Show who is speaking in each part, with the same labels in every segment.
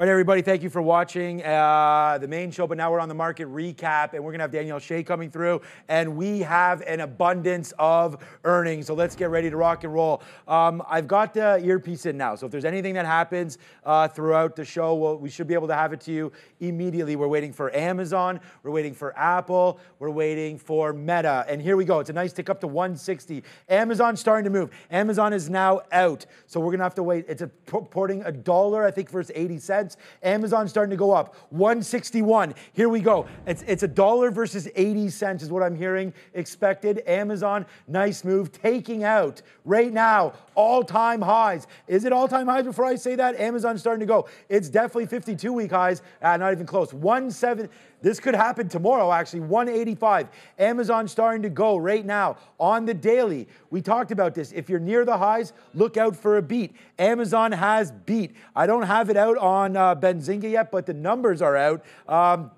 Speaker 1: All right, everybody, thank you for watching uh, the main show. But now we're on the market recap, and we're gonna have Danielle Shea coming through, and we have an abundance of earnings. So let's get ready to rock and roll. Um, I've got the earpiece in now, so if there's anything that happens uh, throughout the show, we'll, we should be able to have it to you immediately. We're waiting for Amazon, we're waiting for Apple, we're waiting for Meta, and here we go. It's a nice tick up to 160. Amazon's starting to move. Amazon is now out, so we're gonna have to wait. It's reporting a dollar, I think, versus 80 cents cents. Amazon's starting to go up. 161. Here we go. It's it's a dollar versus 80 cents is what I'm hearing expected. Amazon, nice move, taking out right now all-time highs. Is it all-time highs before I say that? Amazon's starting to go. It's definitely 52-week highs. Uh, not even close. 17. This could happen tomorrow, actually. 185. Amazon starting to go right now on the daily. We talked about this. If you're near the highs, look out for a beat. Amazon has beat. I don't have it out on uh, Benzinga yet, but the numbers are out. Um,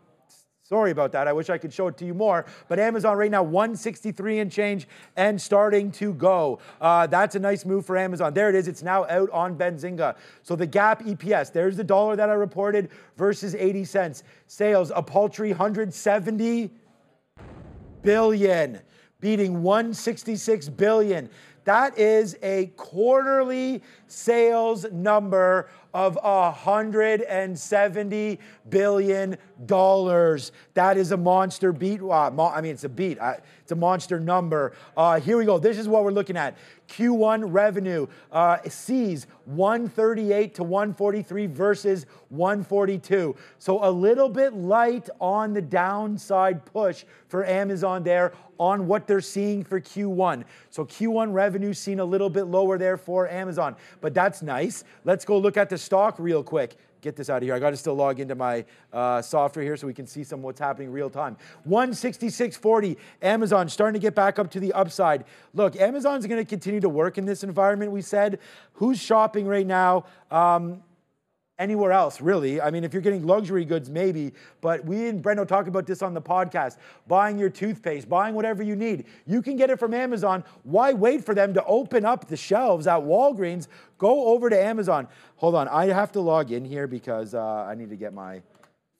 Speaker 1: Sorry about that. I wish I could show it to you more. But Amazon right now, 163 and change and starting to go. Uh, that's a nice move for Amazon. There it is. It's now out on Benzinga. So the gap EPS, there's the dollar that I reported versus 80 cents. Sales, a paltry 170 billion, beating 166 billion. That is a quarterly sales number of $170 billion. That is a monster beat. Uh, I mean, it's a beat. It's a monster number. Uh, here we go. This is what we're looking at. Q1 revenue uh, sees 138 to 143 versus 142. So a little bit light on the downside push for Amazon there on what they're seeing for Q1. So Q1 revenue seen a little bit lower there for Amazon, but that's nice. Let's go look at the stock real quick get this out of here. I got to still log into my uh, software here so we can see some what's happening real time. 166.40. Amazon starting to get back up to the upside. Look, Amazon's going to continue to work in this environment. We said who's shopping right now. Um, anywhere else, really. I mean, if you're getting luxury goods, maybe, but we and Brendo talk about this on the podcast. Buying your toothpaste, buying whatever you need. You can get it from Amazon. Why wait for them to open up the shelves at Walgreens? Go over to Amazon. Hold on, I have to log in here because uh, I need to get my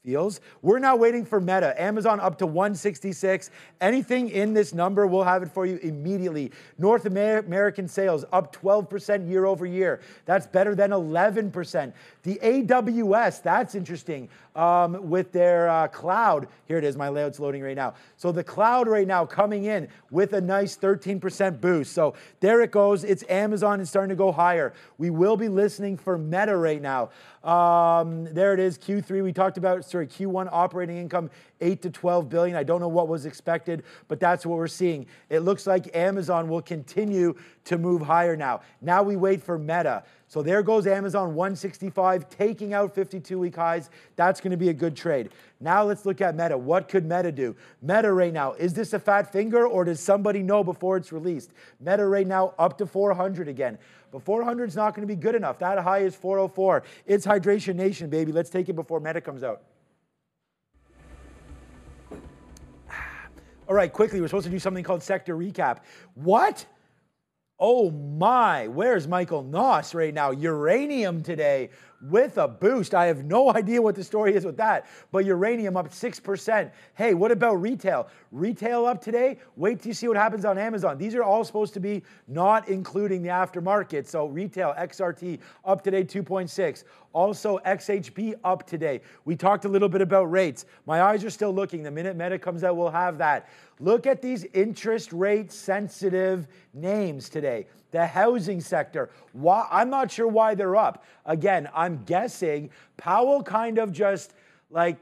Speaker 1: feels. We're now waiting for Meta. Amazon up to 166. Anything in this number, we'll have it for you immediately. North American sales up 12% year over year. That's better than 11%. The AWS, that's interesting, um, with their uh, cloud. Here it is, my layout's loading right now. So the cloud right now coming in with a nice 13% boost. So there it goes. It's Amazon and starting to go higher. We will be listening for Meta right now. Um, there it is, Q3. We talked about, sorry, Q1 operating income, 8 to 12 billion. I don't know what was expected, but that's what we're seeing. It looks like Amazon will continue to move higher now. Now we wait for Meta. So there goes Amazon 165, taking out 52 week highs. That's going to be a good trade. Now let's look at Meta. What could Meta do? Meta right now, is this a fat finger or does somebody know before it's released? Meta right now up to 400 again. But 400 is not going to be good enough. That high is 404. It's Hydration Nation, baby. Let's take it before Meta comes out. All right, quickly, we're supposed to do something called sector recap. What? Oh my, where's Michael Noss right now? Uranium today with a boost. I have no idea what the story is with that, but uranium up 6%. Hey, what about retail? Retail up today? Wait till you see what happens on Amazon. These are all supposed to be not including the aftermarket. So retail, XRT up today 2.6. Also, XHB up today. We talked a little bit about rates. My eyes are still looking. The minute Meta comes out, we'll have that. Look at these interest rate sensitive names today the housing sector. Why, I'm not sure why they're up. Again, I'm guessing Powell kind of just like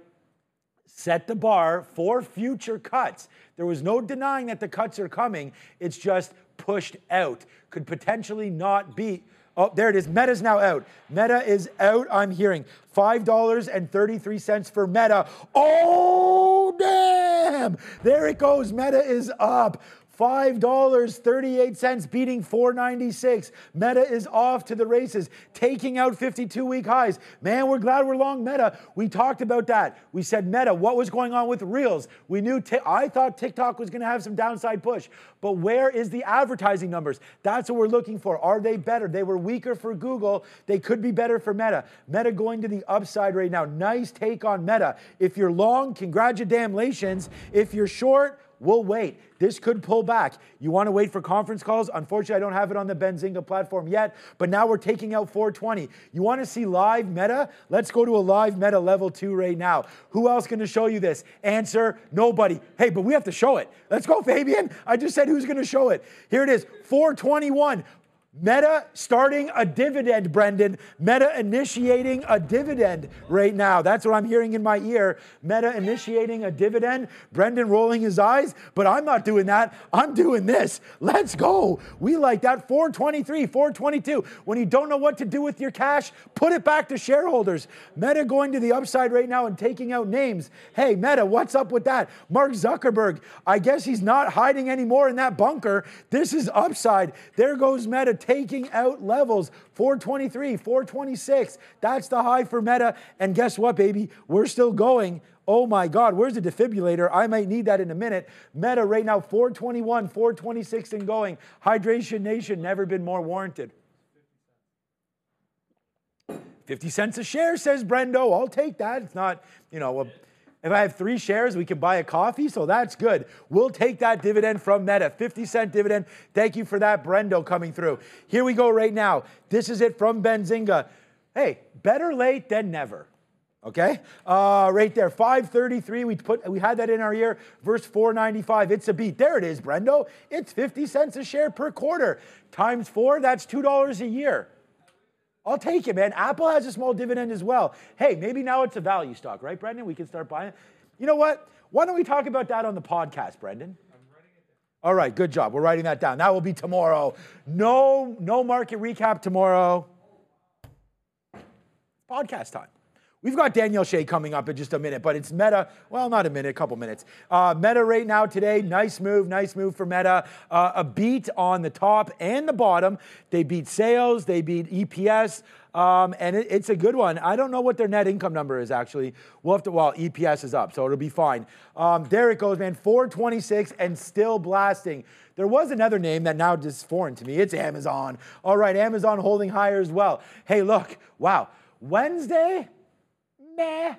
Speaker 1: set the bar for future cuts. There was no denying that the cuts are coming, it's just pushed out. Could potentially not be. Oh, there it is. Meta's now out. Meta is out, I'm hearing. $5.33 for Meta. Oh, damn! There it goes. Meta is up. $5.38 beating 496. Meta is off to the races, taking out 52 week highs. Man, we're glad we're long Meta. We talked about that. We said Meta, what was going on with Reels? We knew, I thought TikTok was going to have some downside push, but where is the advertising numbers? That's what we're looking for. Are they better? They were weaker for Google. They could be better for Meta. Meta going to the upside right now. Nice take on Meta. If you're long, congratulations. If you're short, We'll wait. This could pull back. You want to wait for conference calls? Unfortunately, I don't have it on the Benzinga platform yet, but now we're taking out 420. You want to see live meta? Let's go to a live meta level two right now. Who else going to show you this? Answer nobody. Hey, but we have to show it. Let's go, Fabian. I just said who's going to show it. Here it is 421. Meta starting a dividend, Brendan. Meta initiating a dividend right now. That's what I'm hearing in my ear. Meta initiating a dividend. Brendan rolling his eyes, but I'm not doing that. I'm doing this. Let's go. We like that. 423, 422. When you don't know what to do with your cash, put it back to shareholders. Meta going to the upside right now and taking out names. Hey, Meta, what's up with that? Mark Zuckerberg, I guess he's not hiding anymore in that bunker. This is upside. There goes Meta taking out levels 423, 426. That's the high for Meta. And guess what, baby? We're still going. Oh my God, where's the defibrillator? I might need that in a minute. Meta right now, 421, 426 and going. Hydration Nation, never been more warranted. 50 cents a share, says Brendo. I'll take that. It's not, you know, a, if I have three shares, we can buy a coffee, so that's good. We'll take that dividend from Meta, 50 cent dividend. Thank you for that, Brendo, coming through. Here we go right now. This is it from Benzinga. Hey, better late than never. Okay, uh, right there, 533. We put we had that in our ear. Verse 495. It's a beat. There it is, Brendo. It's 50 cents a share per quarter. Times four, that's two dollars a year. I'll take it, man. Apple has a small dividend as well. Hey, maybe now it's a value stock, right, Brendan? We can start buying it. You know what? Why don't we talk about that on the podcast, Brendan? All right, good job. We're writing that down. That will be tomorrow. No, no market recap tomorrow. Podcast time. We've got Danielle Shea coming up in just a minute, but it's Meta. Well, not a minute, a couple minutes. Uh, Meta right now today, nice move, nice move for Meta. Uh, a beat on the top and the bottom. They beat sales, they beat EPS, um, and it, it's a good one. I don't know what their net income number is actually. We'll have to. Well, EPS is up, so it'll be fine. Um, there it goes, man. 426 and still blasting. There was another name that now is foreign to me. It's Amazon. All right, Amazon holding higher as well. Hey, look, wow. Wednesday, meh.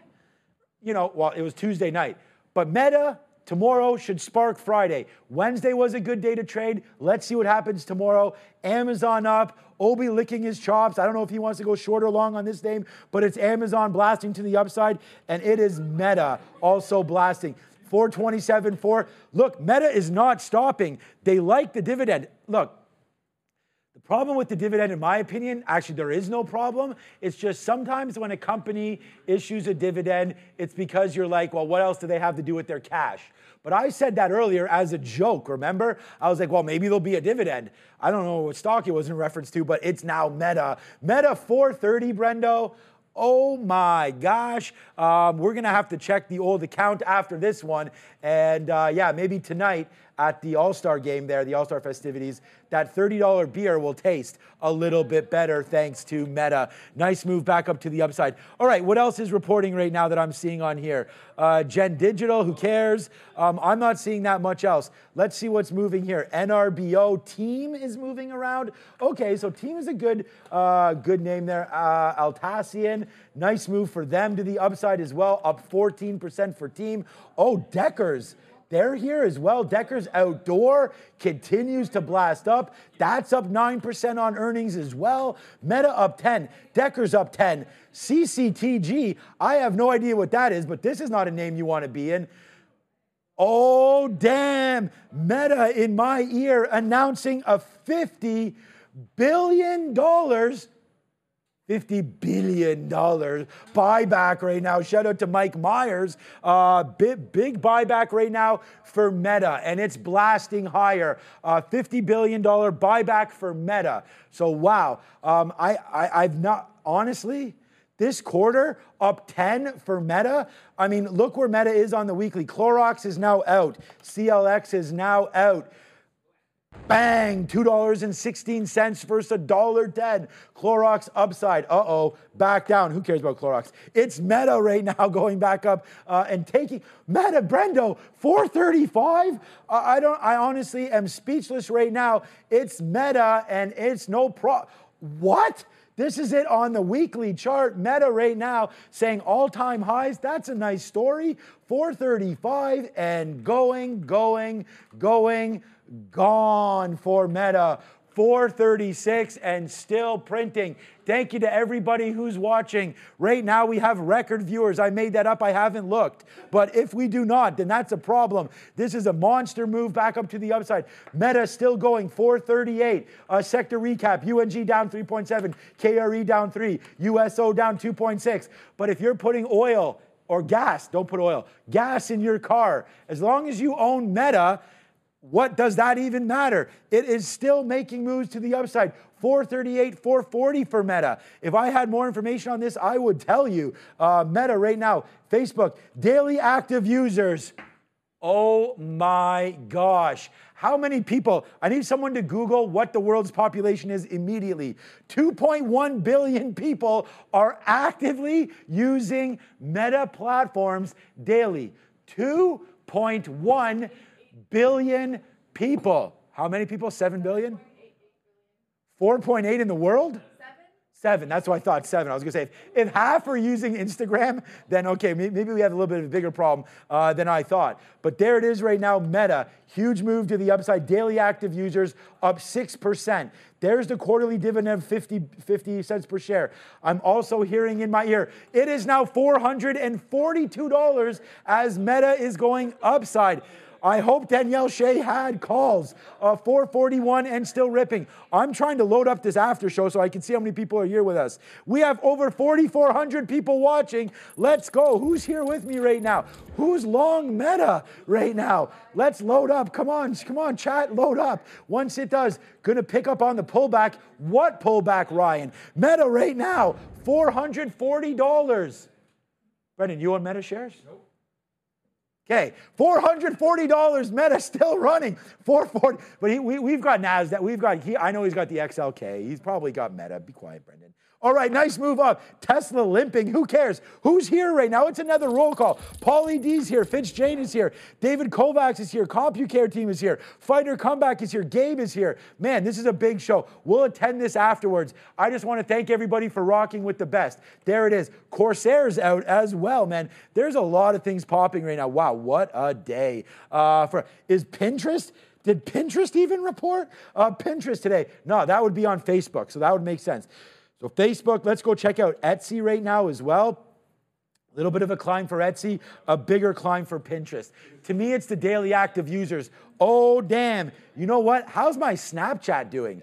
Speaker 1: You know, well, it was Tuesday night. But Meta tomorrow should spark Friday. Wednesday was a good day to trade. Let's see what happens tomorrow. Amazon up. Obi licking his chops. I don't know if he wants to go short or long on this name, but it's Amazon blasting to the upside, and it is Meta also blasting. 427, 4. Look, Meta is not stopping. They like the dividend. Look, problem with the dividend, in my opinion, actually, there is no problem. It's just sometimes when a company issues a dividend, it's because you're like, well, what else do they have to do with their cash? But I said that earlier as a joke, remember? I was like, well, maybe there'll be a dividend. I don't know what stock it was in reference to, but it's now Meta. Meta 430, Brendo. Oh my gosh. Um, we're going to have to check the old account after this one. And uh, yeah, maybe tonight at the All Star game there, the All Star festivities, that $30 beer will taste a little bit better thanks to Meta. Nice move back up to the upside. All right, what else is reporting right now that I'm seeing on here? Uh, Gen Digital, who cares? Um, I'm not seeing that much else. Let's see what's moving here. NRBO Team is moving around. Okay, so Team is a good, uh, good name there. Uh, Atlassian, nice move for them to the upside as well, up 14% for Team. Oh, Deckers they're here as well. Deckers Outdoor continues to blast up. That's up 9% on earnings as well. Meta up 10. Deckers up 10. CCTG, I have no idea what that is, but this is not a name you want to be in. Oh, damn. Meta in my ear announcing a $50 billion $50 billion buyback right now. Shout out to Mike Myers. Uh, big, big buyback right now for Meta, and it's blasting higher. Uh, $50 billion buyback for Meta. So, wow. Um, I, I, I've not, honestly, this quarter up 10 for Meta. I mean, look where Meta is on the weekly. Clorox is now out, CLX is now out. Bang, $2.16 versus $1.10. Clorox upside. Uh oh, back down. Who cares about Clorox? It's Meta right now going back up uh, and taking Meta Brendo 435. Uh, I don't. I honestly am speechless right now. It's Meta and it's no pro. What? This is it on the weekly chart. Meta right now saying all time highs. That's a nice story. 435 and going, going, going gone for Meta. 436 and still printing. Thank you to everybody who's watching. Right now, we have record viewers. I made that up, I haven't looked. But if we do not, then that's a problem. This is a monster move back up to the upside. Meta still going 438. Uh, sector recap UNG down 3.7, KRE down 3, USO down 2.6. But if you're putting oil or gas, don't put oil, gas in your car, as long as you own Meta, what does that even matter? It is still making moves to the upside. 438, 440 for Meta. If I had more information on this, I would tell you. Uh, Meta right now, Facebook, daily active users. Oh my gosh. How many people? I need someone to Google what the world's population is immediately. 2.1 billion people are actively using Meta platforms daily. 2.1 billion people. How many people? 7 billion? 4.8 in the world? Seven. That's what I thought. Seven. I was going to say, if, if, half are using Instagram, then okay, maybe we have a little bit of a bigger problem uh, than I thought. But there it is right now. Meta, huge move to the upside. Daily active users up 6%. There's the quarterly dividend of 50, 50 cents per share. I'm also hearing in my ear, it is now $442 as Meta is going upside. I hope Danielle Shea had calls. Uh, 441 and still ripping. I'm trying to load up this after show so I can see how many people are here with us. We have over 4,400 people watching. Let's go. Who's here with me right now? Who's long meta right now? Let's load up. Come on, come on, chat, load up. Once it does, gonna pick up on the pullback. What pullback, Ryan? Meta right now, $440. Brendan, you on Meta shares? Nope. Okay, $440 Meta still running. 440 But he, we, we've got NASDAQ. We've got, he, I know he's got the XLK. He's probably got Meta. Be quiet, Brendan. All right, nice move up. Tesla limping. Who cares? Who's here right now? It's another roll call. Paulie D's here. Fitz Jane is here. David Kovacs is here. CompuCare team is here. Fighter Comeback is here. Gabe is here. Man, this is a big show. We'll attend this afterwards. I just want to thank everybody for rocking with the best. There it is. Corsair's out as well, man. There's a lot of things popping right now. Wow, what a day. Uh, for Is Pinterest? Did Pinterest even report? Uh, Pinterest today. No, that would be on Facebook, so that would make sense. So, Facebook, let's go check out Etsy right now as well. A little bit of a climb for Etsy, a bigger climb for Pinterest. To me, it's the daily active users. Oh, damn. You know what? How's my Snapchat doing?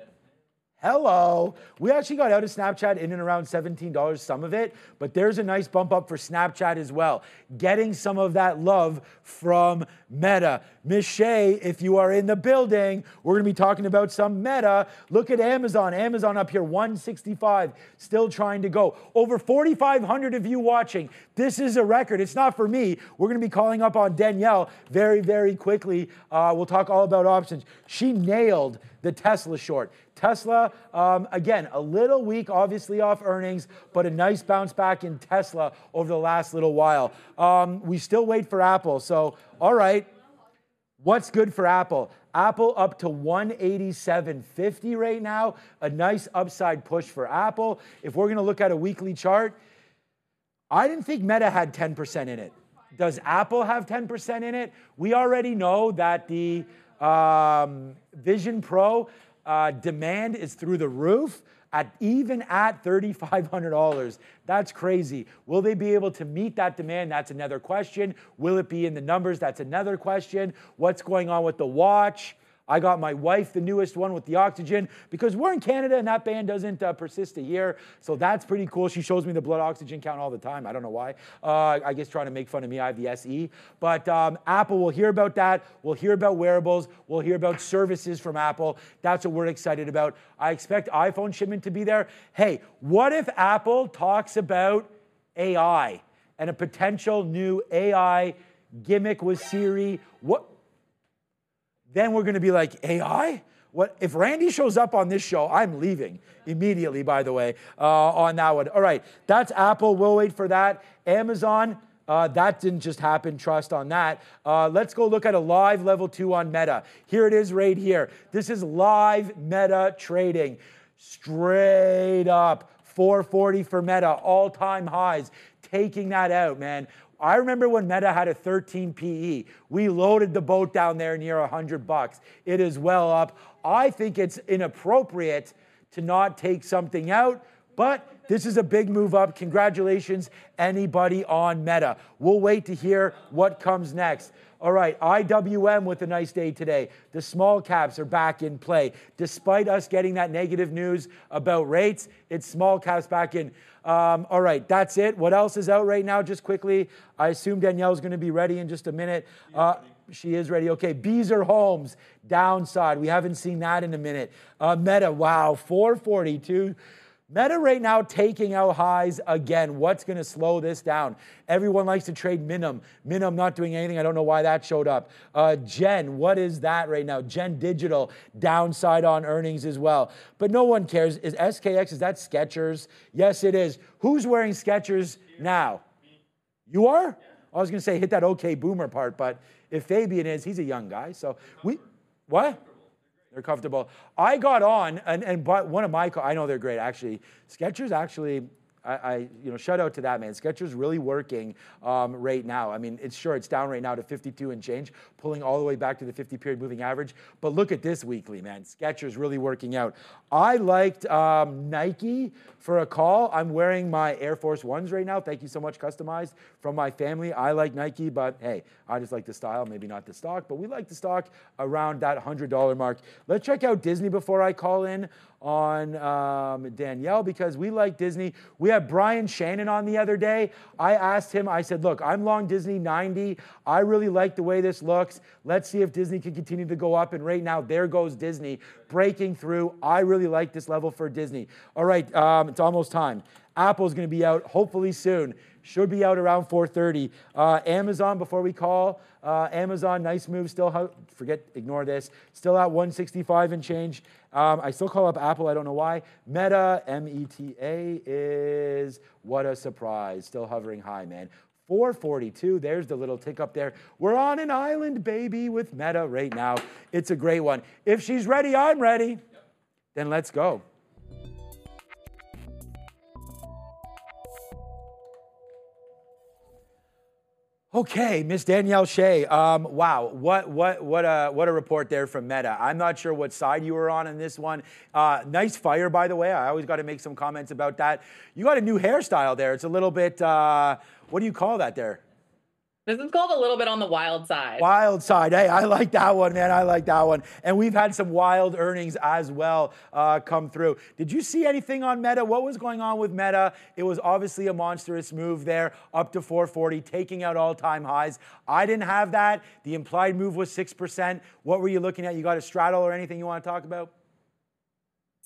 Speaker 1: Hello. We actually got out of Snapchat in and around $17, some of it, but there's a nice bump up for Snapchat as well. Getting some of that love from Meta. Miss Shea, if you are in the building, we're going to be talking about some Meta. Look at Amazon. Amazon up here, 165, still trying to go. Over 4,500 of you watching. This is a record. It's not for me. We're going to be calling up on Danielle very, very quickly. Uh, we'll talk all about options. She nailed the Tesla short. Tesla, um, again, a little weak, obviously off earnings, but a nice bounce back in Tesla over the last little while. Um, we still wait for Apple. So, all right, what's good for Apple? Apple up to 187.50 right now. A nice upside push for Apple. If we're going to look at a weekly chart, I didn't think Meta had 10% in it. Does Apple have 10% in it? We already know that the um, Vision Pro uh, demand is through the roof at even at $3,500. That's crazy. Will they be able to meet that demand? That's another question. Will it be in the numbers? That's another question. What's going on with the watch? I got my wife the newest one with the oxygen because we're in Canada and that band doesn't uh, persist a year. So that's pretty cool. She shows me the blood oxygen count all the time. I don't know why. Uh, I guess trying to make fun of me. I have the SE. But um, Apple will hear about that. We'll hear about wearables. We'll hear about services from Apple. That's what we're excited about. I expect iPhone shipment to be there. Hey, what if Apple talks about AI and a potential new AI gimmick with Siri? What? Then we're going to be like, AI? What if Randy shows up on this show? I'm leaving immediately. By the way, uh, on that one. All right, that's Apple. We'll wait for that. Amazon. Uh, that didn't just happen. Trust on that. Uh, let's go look at a live level two on Meta. Here it is right here. This is live Meta trading. Straight up 440 for Meta, all time highs. Taking that out, man. I remember when Meta had a 13 PE. We loaded the boat down there near 100 bucks. It is well up. I think it's inappropriate to not take something out, but this is a big move up. Congratulations, anybody on Meta. We'll wait to hear what comes next. All right, IWM with a nice day today. The small caps are back in play. Despite us getting that negative news about rates, it's small caps back in. Um, all right, that's it. What else is out right now? Just quickly, I assume Danielle's going to be ready in just a minute. Uh, she is ready. Okay, Beazer Homes, downside. We haven't seen that in a minute. Uh, Meta, wow, 442. Meta right now taking out highs again. What's going to slow this down? Everyone likes to trade Minim. Minim not doing anything. I don't know why that showed up. Uh, Gen, what is that right now? Gen Digital downside on earnings as well. But no one cares. Is SKX, is that Skechers? Yes, it is. Who's wearing Skechers now? You are? I was going to say hit that okay boomer part, but if Fabian is, he's a young guy. So we, what? They're comfortable. I got on and, and bought one of my, I know they're great actually. Skechers actually, I, I, you know, shout out to that man. Skechers really working um, right now. I mean, it's sure it's down right now to 52 and change, pulling all the way back to the 50 period moving average. But look at this weekly, man. Skechers really working out. I liked um, Nike for a call. I'm wearing my Air Force Ones right now. Thank you so much, customized from my family. I like Nike, but hey, I just like the style, maybe not the stock, but we like the stock around that $100 mark. Let's check out Disney before I call in on um, Danielle because we like Disney. We had Brian Shannon on the other day. I asked him, I said, Look, I'm long Disney 90. I really like the way this looks. Let's see if Disney can continue to go up. And right now, there goes Disney breaking through. I really like this level for Disney. All right, um, it's almost time. Apple's going to be out hopefully soon. Should be out around 4:30. Uh, Amazon before we call. Uh, Amazon, nice move. Still, ho- forget, ignore this. Still at 165 and change. Um, I still call up Apple. I don't know why. Meta, M-E-T-A, is what a surprise. Still hovering high, man. 442. There's the little tick up there. We're on an island, baby, with Meta right now. It's a great one. If she's ready, I'm ready. Then let's go. Okay, Miss Danielle Shea. Um, wow, what what what a what a report there from Meta. I'm not sure what side you were on in this one. Uh, nice fire, by the way. I always got to make some comments about that. You got a new hairstyle there. It's a little bit. Uh, what do you call that there?
Speaker 2: This is called a little bit on the wild side.
Speaker 1: Wild side. Hey, I like that one, man. I like that one. And we've had some wild earnings as well uh, come through. Did you see anything on Meta? What was going on with Meta? It was obviously a monstrous move there, up to 440, taking out all time highs. I didn't have that. The implied move was 6%. What were you looking at? You got a straddle or anything you want to talk about?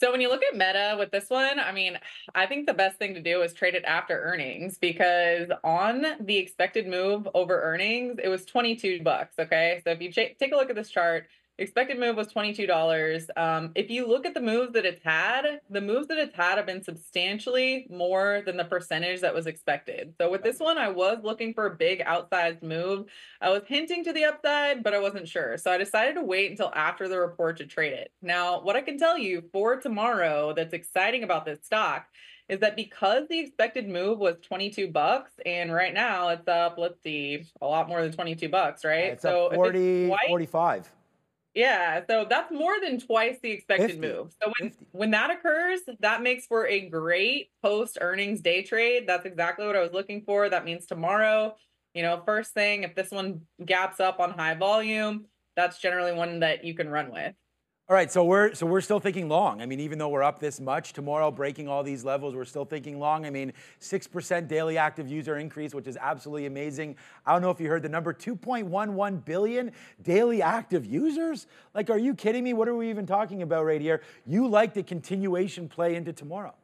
Speaker 2: So when you look at Meta with this one, I mean, I think the best thing to do is trade it after earnings because on the expected move over earnings, it was 22 bucks, okay? So if you ch- take a look at this chart, Expected move was $22. Um, if you look at the moves that it's had, the moves that it's had have been substantially more than the percentage that was expected. So with this one, I was looking for a big outsized move. I was hinting to the upside, but I wasn't sure. So I decided to wait until after the report to trade it. Now, what I can tell you for tomorrow that's exciting about this stock is that because the expected move was 22 bucks and right now it's up, let's see, a lot more than 22 bucks, right?
Speaker 1: Yeah, it's so up 40, it's 45.
Speaker 2: Yeah, so that's more than twice the expected 50, move. So when 50. when that occurs, that makes for a great post earnings day trade. That's exactly what I was looking for. That means tomorrow, you know, first thing if this one gaps up on high volume, that's generally one that you can run with.
Speaker 1: All right, so we're so we're still thinking long. I mean, even though we're up this much tomorrow, breaking all these levels, we're still thinking long. I mean, six percent daily active user increase, which is absolutely amazing. I don't know if you heard the number: 2.11 billion daily active users. Like, are you kidding me? What are we even talking about right here? You like the continuation play into tomorrow?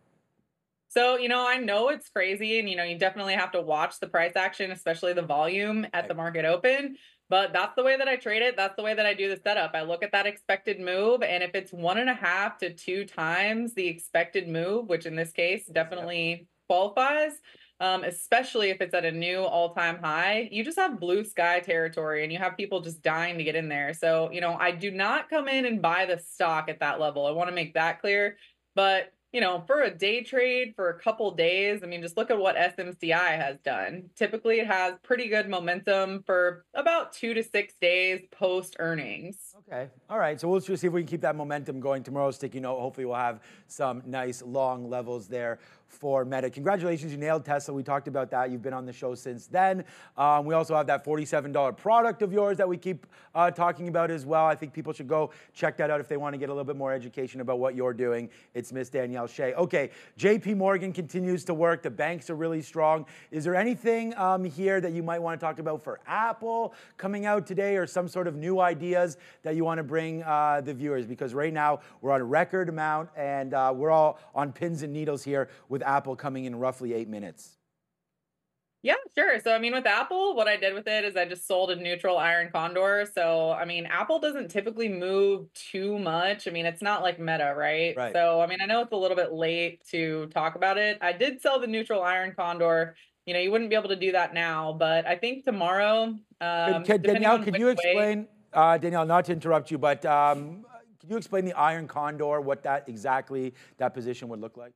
Speaker 2: So, you know, I know it's crazy and you know, you definitely have to watch the price action, especially the volume at the market open. But that's the way that I trade it. That's the way that I do the setup. I look at that expected move, and if it's one and a half to two times the expected move, which in this case definitely qualifies, um, especially if it's at a new all-time high, you just have blue sky territory and you have people just dying to get in there. So, you know, I do not come in and buy the stock at that level. I want to make that clear. But you know, for a day trade for a couple days, I mean, just look at what SMCI has done. Typically, it has pretty good momentum for about two to six days post earnings.
Speaker 1: Okay. All right. So we'll just see if we can keep that momentum going tomorrow. Sticky note. Hopefully, we'll have some nice long levels there for Meta. Congratulations, you nailed Tesla. We talked about that. You've been on the show since then. Um, we also have that $47 product of yours that we keep uh, talking about as well. I think people should go check that out if they want to get a little bit more education about what you're doing. It's Miss Danielle Shea. Okay, JP Morgan continues to work. The banks are really strong. Is there anything um, here that you might want to talk about for Apple coming out today or some sort of new ideas that you want to bring uh, the viewers? Because right now we're on a record amount and uh, we're all on pins and needles here with Apple coming in roughly eight minutes.
Speaker 2: Yeah, sure. So, I mean, with Apple, what I did with it is I just sold a neutral iron condor. So, I mean, Apple doesn't typically move too much. I mean, it's not like Meta, right?
Speaker 1: Right.
Speaker 2: So, I mean, I know it's a little bit late to talk about it. I did sell the neutral iron condor. You know, you wouldn't be able to do that now, but I think tomorrow. Um,
Speaker 1: could- Danielle,
Speaker 2: which
Speaker 1: you
Speaker 2: way-
Speaker 1: explain, uh, Danielle, not to interrupt you, but um, could you explain the Iron Condor, what that exactly that position would look like?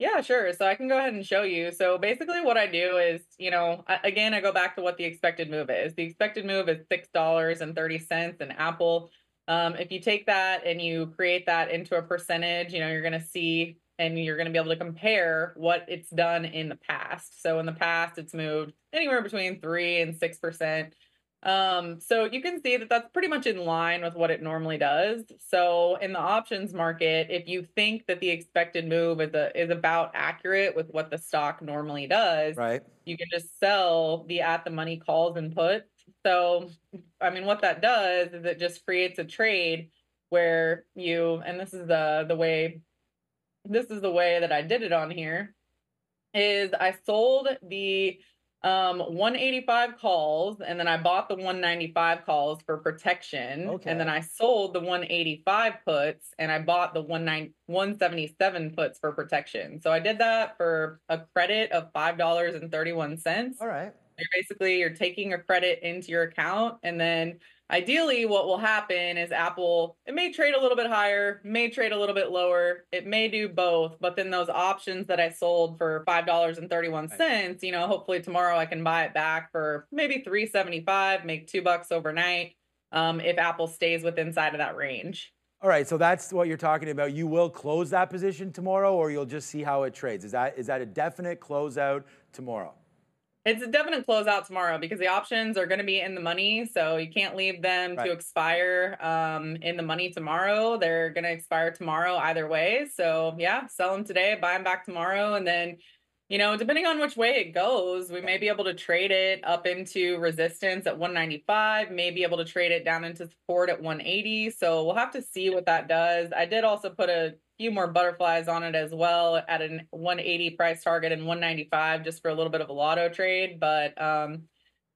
Speaker 2: Yeah, sure. So I can go ahead and show you. So basically, what I do is, you know, again, I go back to what the expected move is. The expected move is six dollars and thirty cents in Apple. Um, if you take that and you create that into a percentage, you know, you're going to see and you're going to be able to compare what it's done in the past. So in the past, it's moved anywhere between three and six percent. Um, so you can see that that's pretty much in line with what it normally does. So in the options market, if you think that the expected move is a, is about accurate with what the stock normally does,
Speaker 1: Right.
Speaker 2: you can just sell the at the money calls and puts. So, I mean, what that does is it just creates a trade where you, and this is the the way, this is the way that I did it on here, is I sold the um 185 calls and then I bought the 195 calls for protection
Speaker 1: Okay.
Speaker 2: and then I sold the 185 puts and I bought the 19 177 puts for protection. So I did that for a credit of $5.31.
Speaker 1: All right.
Speaker 2: You're basically you're taking a credit into your account and then ideally what will happen is Apple it may trade a little bit higher, may trade a little bit lower, it may do both, but then those options that I sold for $5.31, you know, hopefully tomorrow I can buy it back for maybe 375, make 2 bucks overnight um if Apple stays within inside of that range.
Speaker 1: All right. So that's what you're talking about. You will close that position tomorrow, or you'll just see how it trades. Is that is that a definite closeout tomorrow?
Speaker 2: It's a definite closeout tomorrow because the options are going to be in the money, so you can't leave them
Speaker 1: Right.
Speaker 2: to expire um, in the money tomorrow. They're going to expire tomorrow either way. So yeah, sell them today, buy them back tomorrow, and then you know, depending on which way it goes, we may be able to trade it up into resistance at 195, may be able to trade it down into support at 180. So we'll have to see what that does. I did also put a few more butterflies on it as well at a 180 price target and 195 just for a little bit of a lotto trade. But um,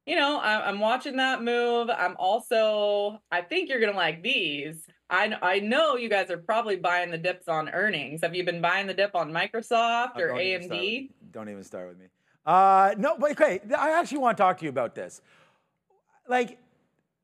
Speaker 2: you know, I, I'm watching that move. I'm also, I think you're gonna like these. I I know you guys are probably buying the dips on earnings. Have you been buying the dip on Microsoft
Speaker 1: Oh,
Speaker 2: or
Speaker 1: don't even
Speaker 2: AMD?
Speaker 1: with- don't even start with me. Uh, no, but okay. I actually want to talk to you about this. Like,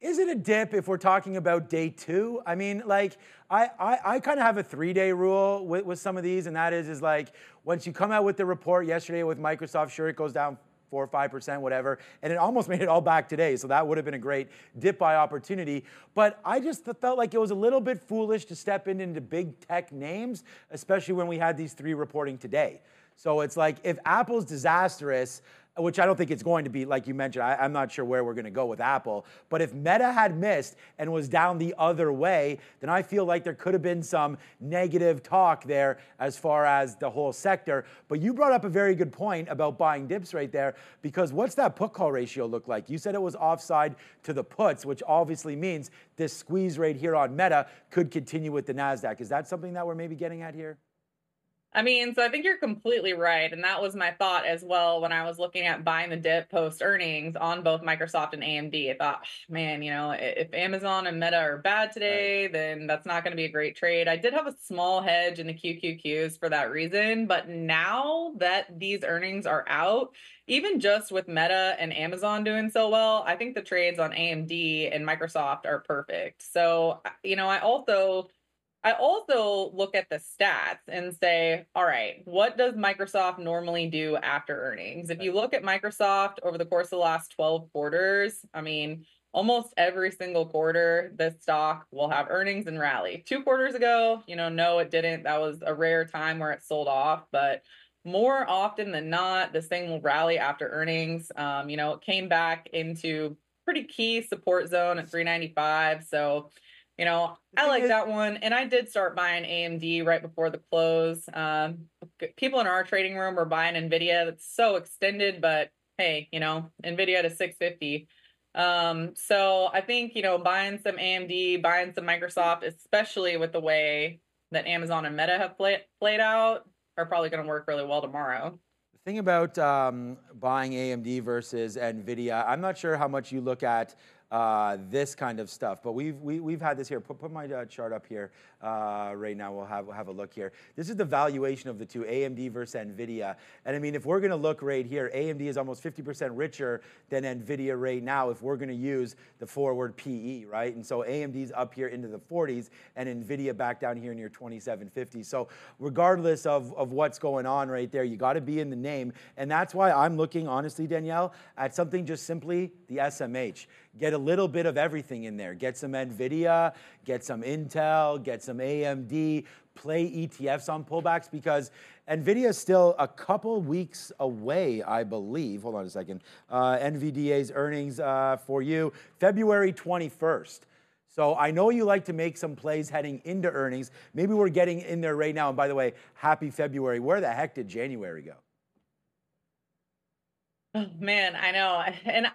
Speaker 1: is it a dip if we're talking about day two? I mean, like, I, I, I kind of have a three day rule with, with some of these, and that is, is like, once you come out with the report yesterday with Microsoft, sure, it goes down four or five percent, whatever, and it almost made it all back today. So that would have been a great dip buy opportunity. But I just felt like it was a little bit foolish to step in into big tech names, especially when we had these three reporting today. So it's like if Apple's disastrous, which I don't think it's going to be, like you mentioned, I, am not sure where we're going to go with Apple. But if Meta had missed and was down the other way, then I feel like there could have been some negative talk there as far as the whole sector. But you brought up a very good point about buying dips right there, because what's that put call ratio look like? You said it was offside to the puts, which obviously means this squeeze right here on Meta could continue with the NASDAQ. Is that something that we're maybe getting at here?
Speaker 2: I mean, so I think you're completely right. And that was my thought as well when I was looking at buying the dip post earnings on both Microsoft and AMD. I thought, man, you know, if Amazon and Meta are bad today, right. then that's not going to be a great trade. I did have a small hedge in the QQQs for that reason. But now that these earnings are out, even just with Meta and Amazon doing so well, I think the trades on AMD and Microsoft are perfect. So, you know, I also I also look at the stats and say, all right, what does Microsoft normally do after earnings? If you look at Microsoft over the course of the last 12 quarters, I mean, almost every single quarter, the stock will have earnings and rally. Two quarters ago, you know, no, it didn't. That was a rare time where it sold off, but more often than not, this thing will rally after earnings. Um, you know, it came back into pretty key support zone at 395. So, you know, I like that one. And I did start buying AMD right before the close. Um, people in our trading room were buying NVIDIA. That's so extended, but hey, you know, NVIDIA to 650. Um, so I think, you know, buying some AMD, buying some Microsoft, especially with the way that Amazon and Meta have play, played out, are probably going to work really well tomorrow.
Speaker 1: The thing about um, buying AMD versus NVIDIA, I'm not sure how much you look at uh, this kind of stuff. But we've, we, have we have had this here. Put, put my uh, chart up here uh, right now. We'll have, we'll have a look here. This is the valuation of the two, AMD versus NVIDIA. And I mean, if we're going to look right here, AMD is almost 50% richer than NVIDIA right now if we're going to use the forward PE, right? And so AMD's up here into the 40s and NVIDIA back down here near 2750. So regardless of, of what's going on right there, you got to be in the name. And that's why I'm looking, honestly, Danielle, at something just simply the SMH. Get a little bit of everything in there. Get some NVIDIA, get some Intel, get some AMD, play ETFs on pullbacks because NVIDIA is still a couple weeks away, I believe. Hold on a second. Uh, NVDA's earnings uh, for you, February 21st. So I know you like to make some plays heading into earnings. Maybe we're getting in there right now. And by the way, happy February. Where the heck did January go?
Speaker 2: Oh, man, I know. And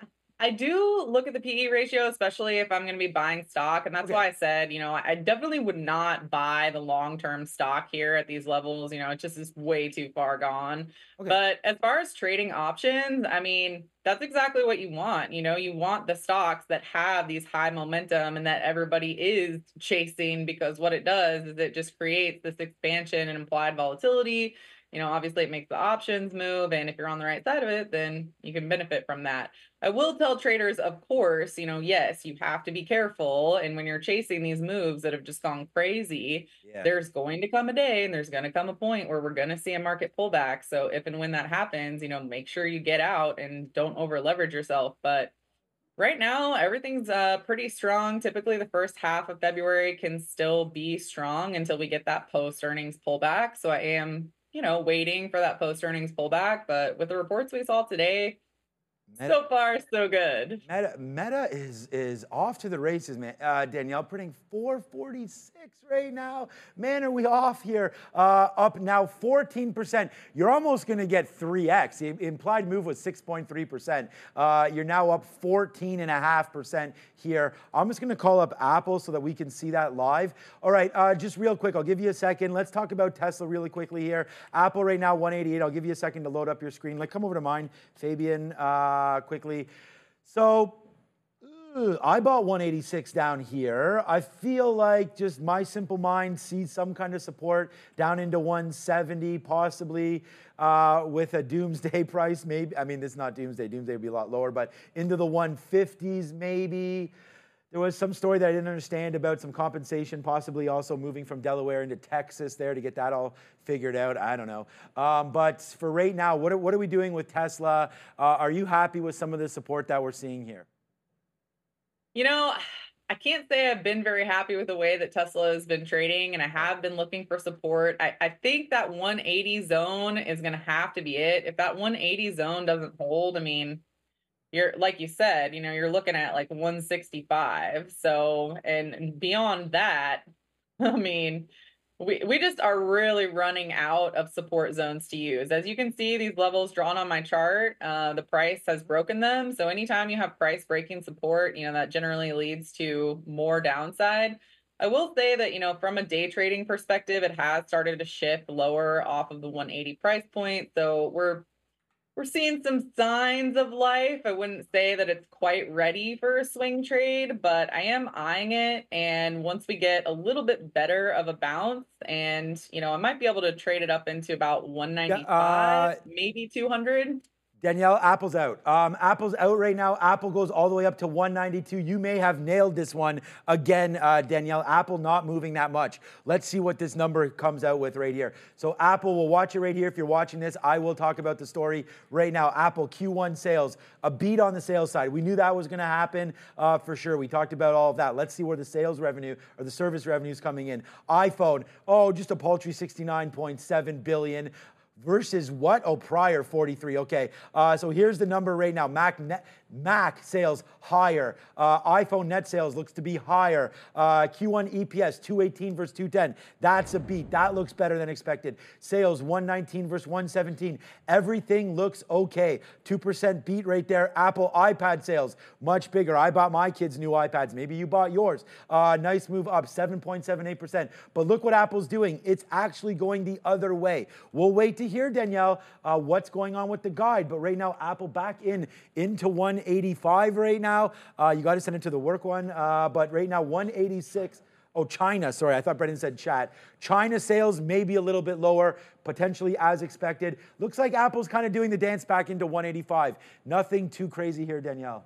Speaker 2: I do look at the PE ratio, especially if I'm going to be buying stock. And that's okay. why I said, you know, I definitely would not buy the long term stock here at these levels. You know, it just is way too far gone. Okay. But as far as trading options, I mean, that's exactly what you want. You know, you want the stocks that have these high momentum and that everybody is chasing because what it does is it just creates this expansion and implied volatility you know, obviously it makes the options move. And if you're on the right side of it, then you can benefit from that. I will tell traders, of course, you know, yes, you have to be careful. And when you're chasing these moves that have just gone crazy, yeah. there's going to come a day and there's going to come a point where we're going to see a market pullback. So if and when that happens, you know, make sure you get out and don't over leverage yourself. But right now everything's uh pretty strong typically the first half of february can still be strong until we get that post earnings pullback so i am you know, waiting for that post earnings pullback. But with the reports we saw today, Meta, so far, so good.
Speaker 1: Meta, Meta is is off to the races, man. Uh, Danielle printing 446 right now. Man, are we off here? Uh, up now 14%. You're almost going to get 3x. The implied move was 6.3%. Uh, you're now up 14.5% here. I'm just going to call up Apple so that we can see that live. All right, uh, just real quick, I'll give you a second. Let's talk about Tesla really quickly here. Apple right now 188. I'll give you a second to load up your screen. Like, come over to mine, Fabian. Uh, uh, quickly. So I bought 186 down here. I feel like just my simple mind sees some kind of support down into 170, possibly uh, with a doomsday price. Maybe I mean this is not doomsday. Doomsday would be a lot lower, but into the 150s maybe. There was some story that I didn't understand about some compensation, possibly also moving from Delaware into Texas there to get that all figured out. I don't know. Um, but for right now, what are, what are we doing with Tesla? Uh, are you happy with some of the support that we're seeing here?
Speaker 2: You know, I can't say I've been very happy with the way that Tesla has been trading, and I have been looking for support. I, I think that 180 zone is going to have to be it. If that 180 zone doesn't hold, I mean, you're like you said, you know, you're looking at like 165. So, and beyond that, I mean, we, we just are really running out of support zones to use. As you can see, these levels drawn on my chart, uh, the price has broken them. So anytime you have price breaking support, you know, that generally leads to more downside. I will say that, you know, from a day trading perspective, it has started to shift lower off of the 180 price point. So we're we're seeing some signs of life. I wouldn't say that it's quite ready for a swing trade, but I am eyeing it. And once we get a little bit better of a bounce, and you know, I might be able to trade it up into about 195, uh, maybe 200.
Speaker 1: Danielle, Apple's out. Um, Apple's out right now. Apple goes all the way up to 192. You may have nailed this one again, uh, Danielle. Apple not moving that much. Let's see what this number comes out with right here. So Apple, we'll watch it right here. If you're watching this, I will talk about the story right now. Apple Q1 sales, a beat on the sales side. We knew that was going to happen uh, for sure. We talked about all of that. Let's see where the sales revenue or the service revenue is coming in. iPhone, oh, just a paltry 69.7 billion versus what? Oh, prior 43. Okay. Uh, so here's the number right now. Mac Mac sales higher. Uh, iPhone net sales looks to be higher. Uh, Q1 EPS 218 versus 210. That's a beat. That looks better than expected. Sales 119 versus 117. Everything looks okay. 2% beat right there. Apple iPad sales much bigger. I bought my kids new iPads. Maybe you bought yours. Uh, nice move up 7.78%. But look what Apple's doing. It's actually going the other way. We'll wait to hear, Danielle, uh, what's going on with the guide. But right now, Apple back in into 185 right now. Uh, you got to send it to the work one. Uh, but right now, 186. Oh, China, sorry, I thought Brendan said chat. China sales maybe a little bit lower, potentially as expected. Looks like Apple's kind of doing the dance back into 185. Nothing too crazy here, Danielle.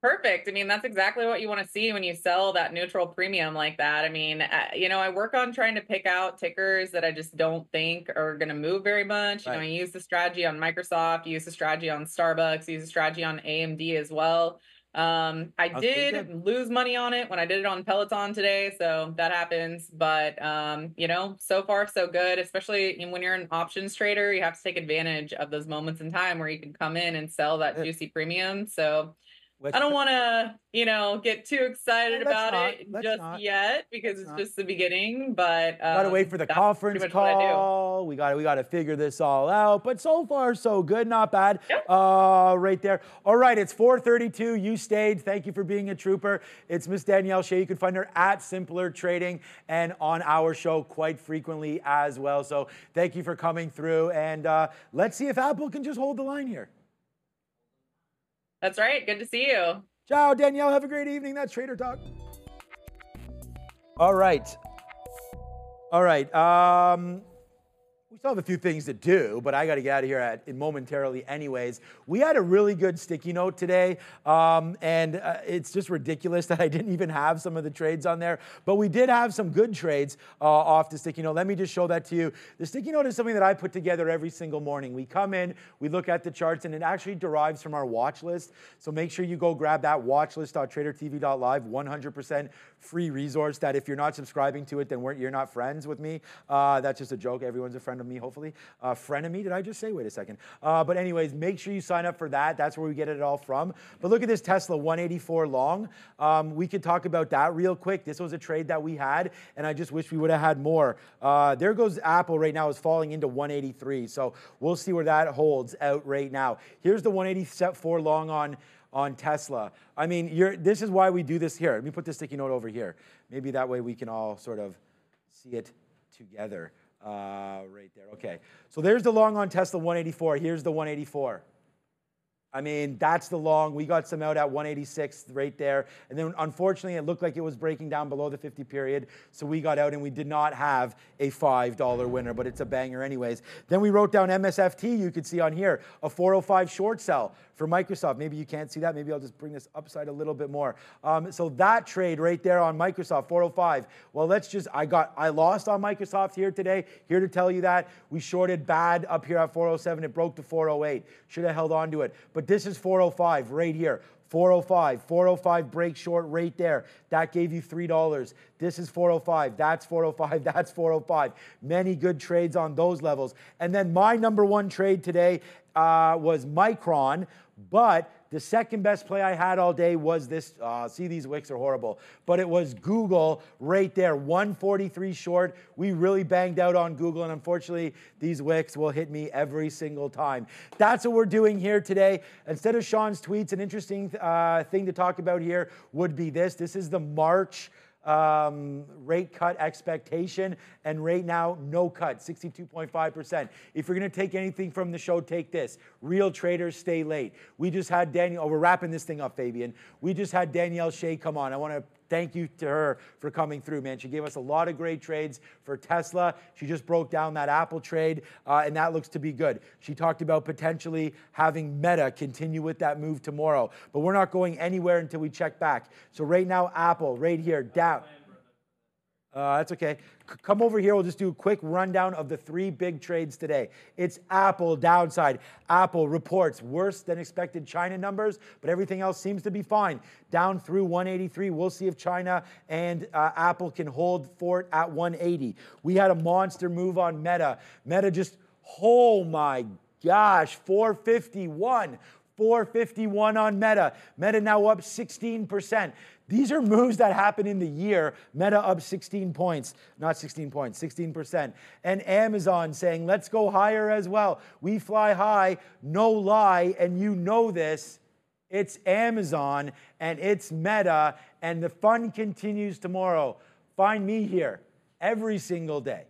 Speaker 2: Perfect. I mean, that's exactly what you want to see when you sell that neutral premium like that. I mean, uh, you know, I work on trying to pick out tickers that I just don't think are going to move very much. Right. You know, I use the strategy on Microsoft, use the strategy on Starbucks, use the strategy on AMD as well. Um, I did lose money on it when I did it on Peloton today, so that happens. But um, you know, so far so good. Especially when you're an options trader, you have to take advantage of those moments in time where you can come in and sell that juicy premium. So Let's I don't want to, you know, get too excited about not, it just not. yet because let's it's not. just the beginning. But um,
Speaker 1: gotta wait for the conference call. We got we got to figure this all out. But so far, so good, not bad. Yep. Uh, right there. All right, it's 4:32. You stayed. Thank you for being a trooper. It's Miss Danielle Shea. You can find her at Simpler Trading and on our show quite frequently as well. So thank you for coming through. And uh, let's see if Apple can just hold the line here.
Speaker 2: That's right. Good to see you.
Speaker 1: Ciao, Danielle. Have a great evening. That's Trader Talk. All right. All right. Um, still have a few things to do, but I got to get out of here at, momentarily, anyways. We had a really good sticky note today, um, and uh, it's just ridiculous that I didn't even have some of the trades on there. But we did have some good trades uh, off the sticky note. Let me just show that to you. The sticky note is something that I put together every single morning. We come in, we look at the charts, and it actually derives from our watch list. So make sure you go grab that watchlist.tradertv.live, 100% free resource. That if you're not subscribing to it, then you're not friends with me. Uh, that's just a joke. Everyone's a friend of me, hopefully. Uh, frenemy, did I just say? Wait a second. Uh, but anyways, make sure you sign up for that. That's where we get it all from. But look at this Tesla 184 long. Um, we could talk about that real quick. This was a trade that we had, and I just wish we would have had more. Uh, there goes Apple right now is falling into 183. So we'll see where that holds out right now. Here's the 184 long on on Tesla. I mean, this is why we do this here. Let me put this sticky note over here. Maybe that way we can all sort of see it together. Uh, right there. Okay. So there's the long on Tesla 184. Here's the 184. I mean, that's the long. We got some out at 186 right there. And then unfortunately, it looked like it was breaking down below the 50 period. So we got out and we did not have a $5 winner, but it's a banger anyways. Then we wrote down MSFT, you could see on here, a 405 short sell for Microsoft. Maybe you can't see that. Maybe I'll just bring this upside a little bit more. Um, so that trade right there on Microsoft, 405. Well, let's just, I got, I lost on Microsoft here today. Here to tell you that. We shorted bad up here at 407. It broke to 408. Should have held on to it. But this is 405 right here. 405, 405 break short right there. That gave you $3. This is 405, that's 405, that's 405. Many good trades on those levels. And then my number one trade today uh, was Micron, but the second best play I had all day was this. Uh, see, these wicks are horrible, but it was Google right there, 143 short. We really banged out on Google, and unfortunately, these wicks will hit me every single time. That's what we're doing here today. Instead of Shawn's tweets, an interesting uh, thing to talk about here would be this. This is the March um, rate cut expectation, and rate now no cut, 62.5%. If you're going to take anything from the show, take this. Real traders stay late. We just had Daniel, oh, we're wrapping this thing up, Fabian. We just had Danielle Shea come on. I want to thank you to her for coming through, man. She gave us a lot of great trades for Tesla. She just broke down that Apple trade, uh, and that looks to be good. She talked about potentially having Meta continue with that move tomorrow, but we're not going anywhere until we check back. So right now, Apple, right here, down. Uh, that's okay. C- come over here. We'll just do a quick rundown of the three big trades today. It's Apple downside. Apple reports worse than expected China numbers, but everything else seems to be fine. Down through 183. We'll see if China and uh, Apple can hold fort at 180. We had a monster move on Meta. Meta just, oh my gosh, 451. 451 on Meta. Meta now up 16%. These are moves that happen in the year. Meta up 16 points, not 16 points, 16%. And Amazon saying, let's go higher as well. We fly high, no lie, and you know this. It's Amazon and it's Meta, and the fun continues tomorrow. Find me here every single day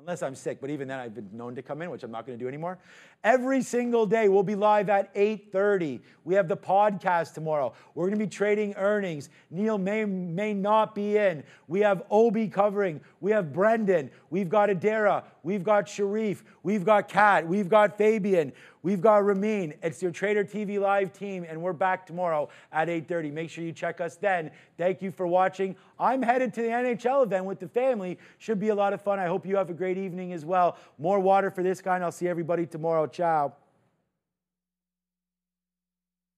Speaker 1: unless I'm sick, but even then I've been known to come in, which I'm not going to do anymore. Every single day we'll be live at 8:30. We have the podcast tomorrow. We're going to be trading earnings. Neil may may not be in. We have Obi covering. We have Brendan. We've got Adara. We've got Sharif. We've got Kat. We've got Fabian. We've got Ramin. It's your Trader TV live team, and we're back tomorrow at 8:30. Make sure you check us then. Thank you for watching. I'm headed to the NHL event with the family. Should be a lot of fun. I hope you have a great evening as well. More water for this guy, and I'll see everybody tomorrow. Ciao.